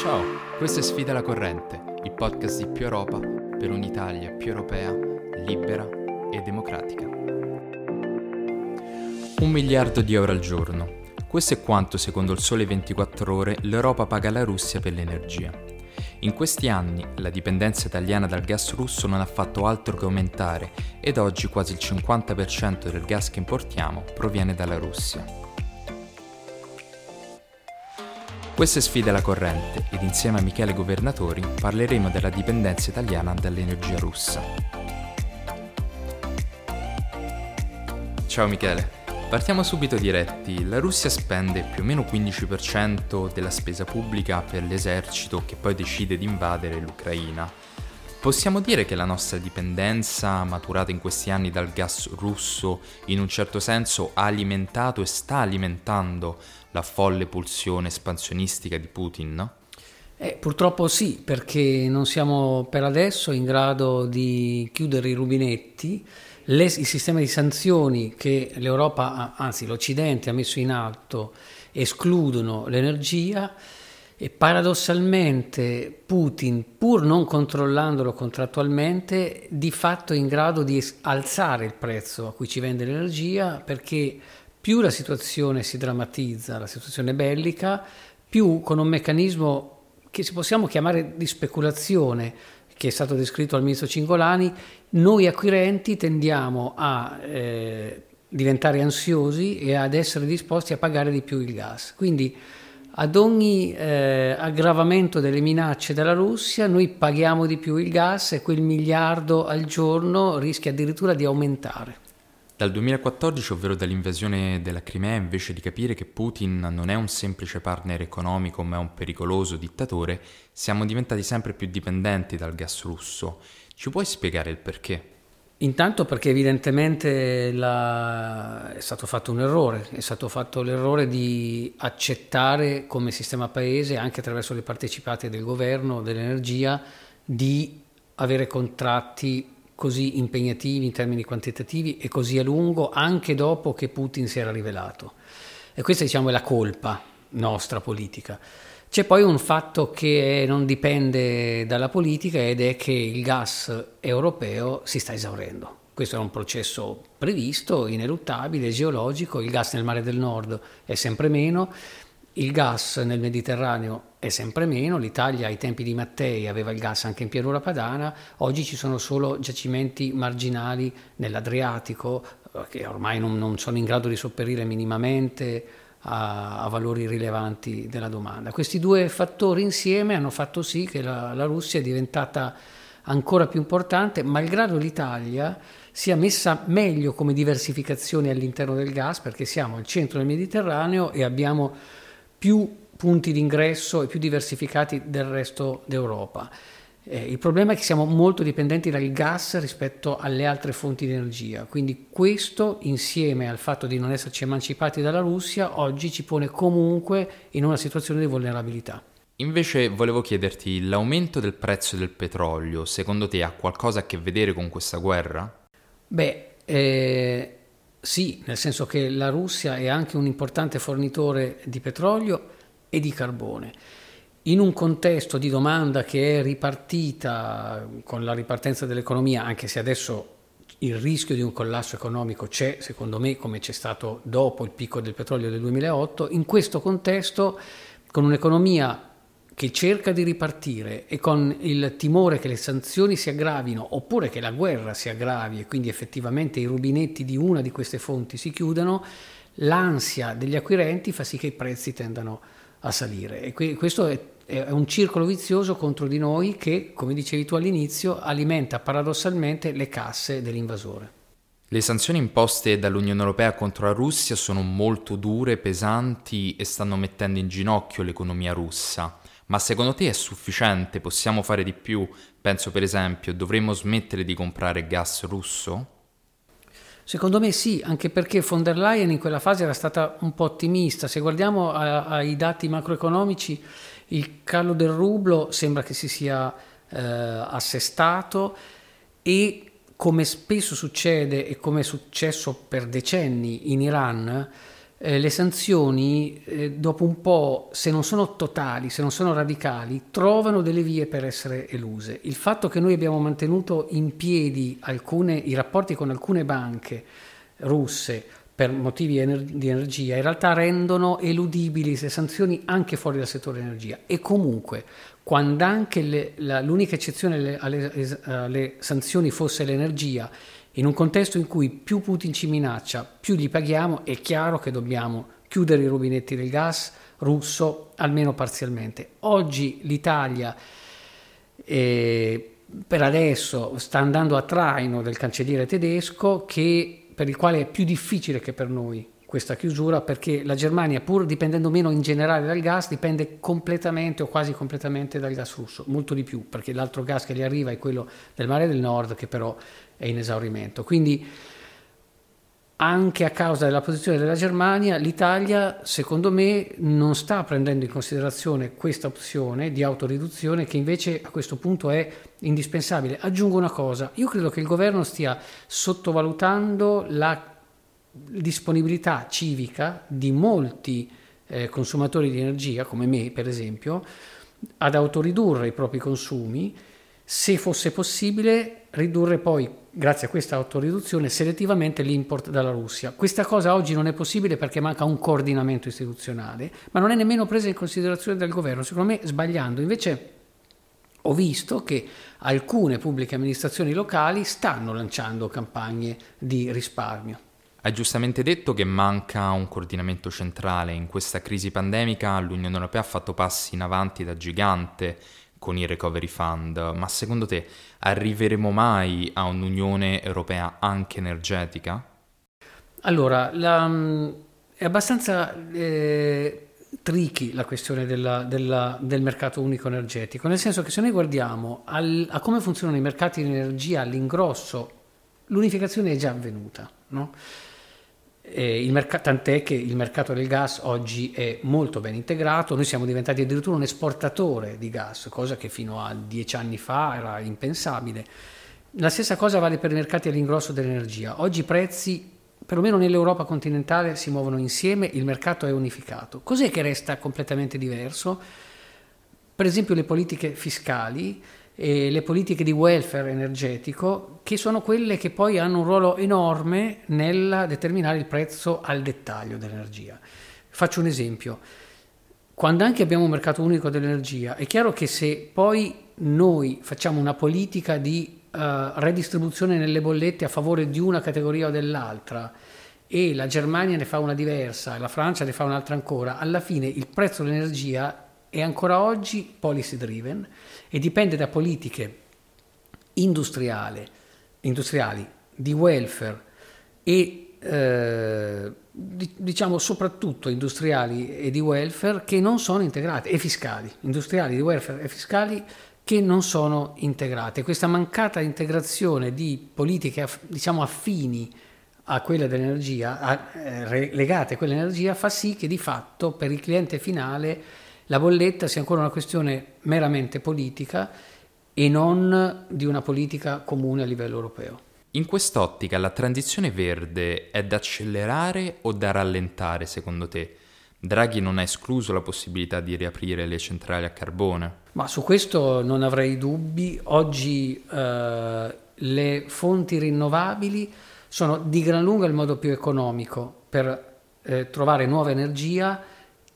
Ciao, questo è Sfida la Corrente, il podcast di Più Europa per un'Italia più europea, libera e democratica. Un miliardo di euro al giorno. Questo è quanto, secondo il Sole 24 Ore, l'Europa paga alla Russia per l'energia. In questi anni la dipendenza italiana dal gas russo non ha fatto altro che aumentare ed oggi quasi il 50% del gas che importiamo proviene dalla Russia. Queste sfide alla corrente ed insieme a Michele Governatori parleremo della dipendenza italiana dall'energia russa. Ciao Michele, partiamo subito diretti. La Russia spende più o meno 15% della spesa pubblica per l'esercito che poi decide di invadere l'Ucraina. Possiamo dire che la nostra dipendenza, maturata in questi anni dal gas russo, in un certo senso ha alimentato e sta alimentando la folle pulsione espansionistica di Putin? Eh, purtroppo sì, perché non siamo per adesso in grado di chiudere i rubinetti. Le, il sistema di sanzioni che l'Europa, anzi l'Occidente ha messo in atto, escludono l'energia e paradossalmente Putin, pur non controllandolo contrattualmente, di fatto è in grado di alzare il prezzo a cui ci vende l'energia perché più la situazione si drammatizza, la situazione bellica, più con un meccanismo che si possiamo chiamare di speculazione, che è stato descritto al ministro Cingolani, noi acquirenti tendiamo a eh, diventare ansiosi e ad essere disposti a pagare di più il gas. Quindi ad ogni eh, aggravamento delle minacce della Russia noi paghiamo di più il gas e quel miliardo al giorno rischia addirittura di aumentare. Dal 2014, ovvero dall'invasione della Crimea, invece di capire che Putin non è un semplice partner economico ma è un pericoloso dittatore, siamo diventati sempre più dipendenti dal gas russo. Ci puoi spiegare il perché? Intanto perché evidentemente la... è stato fatto un errore, è stato fatto l'errore di accettare come sistema paese, anche attraverso le partecipate del governo, dell'energia, di avere contratti così impegnativi in termini quantitativi e così a lungo anche dopo che Putin si era rivelato. E questa diciamo è la colpa nostra politica. C'è poi un fatto che non dipende dalla politica ed è che il gas europeo si sta esaurendo. Questo è un processo previsto, ineluttabile, geologico, il gas nel mare del nord è sempre meno il gas nel Mediterraneo è sempre meno, l'Italia ai tempi di Mattei aveva il gas anche in pianura padana, oggi ci sono solo giacimenti marginali nell'Adriatico eh, che ormai non, non sono in grado di sopperire minimamente a, a, valori rilevanti della domanda. Questi due fattori insieme hanno fatto sì che la, la Russia è diventata ancora più importante, malgrado l'Italia sia messa meglio come diversificazione all'interno del gas, perché siamo al centro del Mediterraneo e abbiamo più punti d'ingresso e più diversificati del resto d'Europa. Eh, il problema è che siamo molto dipendenti dal gas rispetto alle altre fonti di energia, quindi questo insieme al fatto di non esserci emancipati dalla Russia oggi ci pone comunque in una situazione di vulnerabilità. Invece volevo chiederti, l'aumento del prezzo del petrolio secondo te ha qualcosa a che vedere con questa guerra? Beh, eh, sì, nel senso che la Russia è anche un importante fornitore di petrolio e di carbone. In un contesto di domanda che è ripartita con la ripartenza dell'economia, anche se adesso il rischio di un collasso economico c'è, secondo me, come c'è stato dopo il picco del petrolio del 2008, in questo contesto, con un'economia che cerca di ripartire e con il timore che le sanzioni si aggravino oppure che la guerra si aggravi e quindi effettivamente i rubinetti di una di queste fonti si chiudano, l'ansia degli acquirenti fa sì che i prezzi tendano a salire. E questo è, è un circolo vizioso contro di noi che, come dicevi tu all'inizio, alimenta paradossalmente le casse dell'invasore. Le sanzioni imposte dall'Unione Europea contro la Russia sono molto dure, pesanti e stanno mettendo in ginocchio l'economia russa. Ma secondo te è sufficiente? Possiamo fare di più? Penso per esempio, dovremmo smettere di comprare gas russo? Secondo me sì, anche perché von der Leyen in quella fase era stata un po' ottimista. Se guardiamo a, ai dati macroeconomici, il calo del rublo sembra che si sia eh, assestato e come spesso succede e come è successo per decenni in Iran, eh, le sanzioni eh, dopo un po', se non sono totali, se non sono radicali, trovano delle vie per essere eluse. Il fatto che noi abbiamo mantenuto in piedi alcune, i rapporti con alcune banche russe per motivi ener- di energia, in realtà rendono eludibili le sanzioni anche fuori dal settore energia. E comunque, quando anche le, la, l'unica eccezione alle, alle, alle sanzioni fosse l'energia, in un contesto in cui più Putin ci minaccia, più gli paghiamo, è chiaro che dobbiamo chiudere i rubinetti del gas russo, almeno parzialmente. Oggi l'Italia, eh, per adesso, sta andando a traino del cancelliere tedesco, che, per il quale è più difficile che per noi questa chiusura perché la Germania, pur dipendendo meno in generale dal gas, dipende completamente o quasi completamente dal gas russo, molto di più, perché l'altro gas che gli arriva è quello del mare del nord che però è in esaurimento. Quindi anche a causa della posizione della Germania, l'Italia, secondo me, non sta prendendo in considerazione questa opzione di autoriduzione che invece a questo punto è indispensabile. Aggiungo una cosa, io credo che il governo stia sottovalutando la disponibilità civica di molti eh, consumatori di energia, come me per esempio, ad autoridurre i propri consumi, se fosse possibile ridurre poi, grazie a questa autoriduzione, selettivamente l'import dalla Russia. Questa cosa oggi non è possibile perché manca un coordinamento istituzionale, ma non è nemmeno presa in considerazione dal governo, secondo me sbagliando. Invece ho visto che alcune pubbliche amministrazioni locali stanno lanciando campagne di risparmio. Hai giustamente detto che manca un coordinamento centrale. In questa crisi pandemica l'Unione Europea ha fatto passi in avanti da gigante con il Recovery Fund, ma secondo te arriveremo mai a un'Unione Europea anche energetica? Allora, la, è abbastanza eh, tricky la questione della, della, del mercato unico energetico, nel senso che se noi guardiamo al, a come funzionano i mercati di energia all'ingrosso, l'unificazione è già avvenuta. No? Eh, merc- tant'è che il mercato del gas oggi è molto ben integrato, noi siamo diventati addirittura un esportatore di gas, cosa che fino a dieci anni fa era impensabile. La stessa cosa vale per i mercati all'ingrosso dell'energia. Oggi i prezzi, perlomeno nell'Europa continentale, si muovono insieme, il mercato è unificato. Cos'è che resta completamente diverso? Per esempio le politiche fiscali e le politiche di welfare energetico, che sono quelle che poi hanno un ruolo enorme nel determinare il prezzo al dettaglio dell'energia. Faccio un esempio. Quando anche abbiamo un mercato unico dell'energia, è chiaro che se poi noi facciamo una politica di uh, redistribuzione nelle bollette a favore di una categoria o dell'altra, e la Germania ne fa una diversa e la Francia ne fa un'altra ancora, alla fine il prezzo dell'energia è ancora oggi policy driven e dipende da politiche industriali, di welfare e eh, diciamo soprattutto industriali e di welfare che non sono integrate e fiscali, industriali di welfare e fiscali che non sono integrate. Questa mancata integrazione di politiche diciamo affini a quella dell'energia, a, eh, legate a quell'energia, fa sì che di fatto per il cliente finale la bolletta sia ancora una questione meramente politica e non di una politica comune a livello europeo. In quest'ottica la transizione verde è da accelerare o da rallentare secondo te? Draghi non ha escluso la possibilità di riaprire le centrali a carbone? Ma su questo non avrei dubbi. Oggi eh, le fonti rinnovabili sono di gran lunga il modo più economico per eh, trovare nuova energia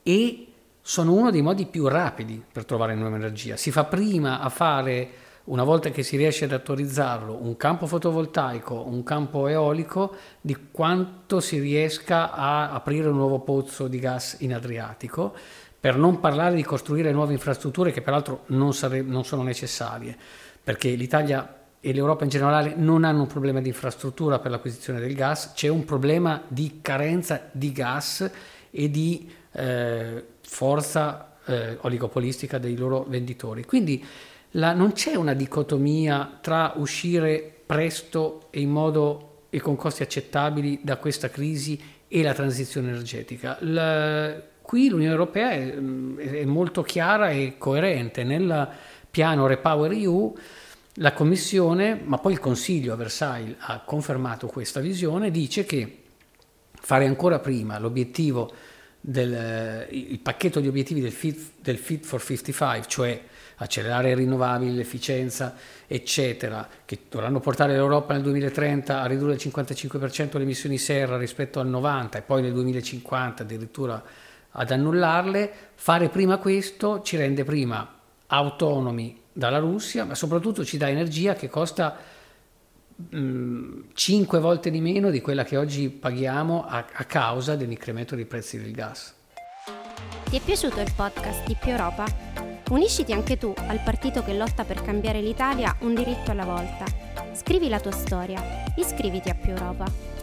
e sono uno dei modi più rapidi per trovare nuova energia. Si fa prima a fare, una volta che si riesce ad attualizzarlo, un campo fotovoltaico, un campo eolico, di quanto si riesca a aprire un nuovo pozzo di gas in Adriatico, per non parlare di costruire nuove infrastrutture che peraltro non, sare- non sono necessarie, perché l'Italia e l'Europa in generale non hanno un problema di infrastruttura per l'acquisizione del gas, c'è un problema di carenza di gas e di eh, forza eh, oligopolistica dei loro venditori. Quindi la, non c'è una dicotomia tra uscire presto e in modo e con costi accettabili da questa crisi e la transizione energetica. La, qui l'Unione Europea è, è, molto chiara e coerente. Nel piano Repower EU la Commissione, ma poi il Consiglio a Versailles ha confermato questa visione, dice che fare ancora prima l'obiettivo del il pacchetto di obiettivi del Fit, del Fit for 55, cioè accelerare i rinnovabili, l'efficienza, eccetera, che dovranno portare l'Europa nel 2030 a ridurre il 55% le emissioni serra rispetto al 90 e poi nel 2050 addirittura ad annullarle, fare prima questo ci rende prima autonomi dalla Russia, ma soprattutto ci dà energia che costa 5 volte di meno di quella che oggi paghiamo a, a causa dell'incremento dei prezzi del gas. Ti è piaciuto il podcast di Più Europa? Unisciti anche tu al partito che lotta per cambiare l'Italia un diritto alla volta. Scrivi la tua storia, iscriviti a Più Europa.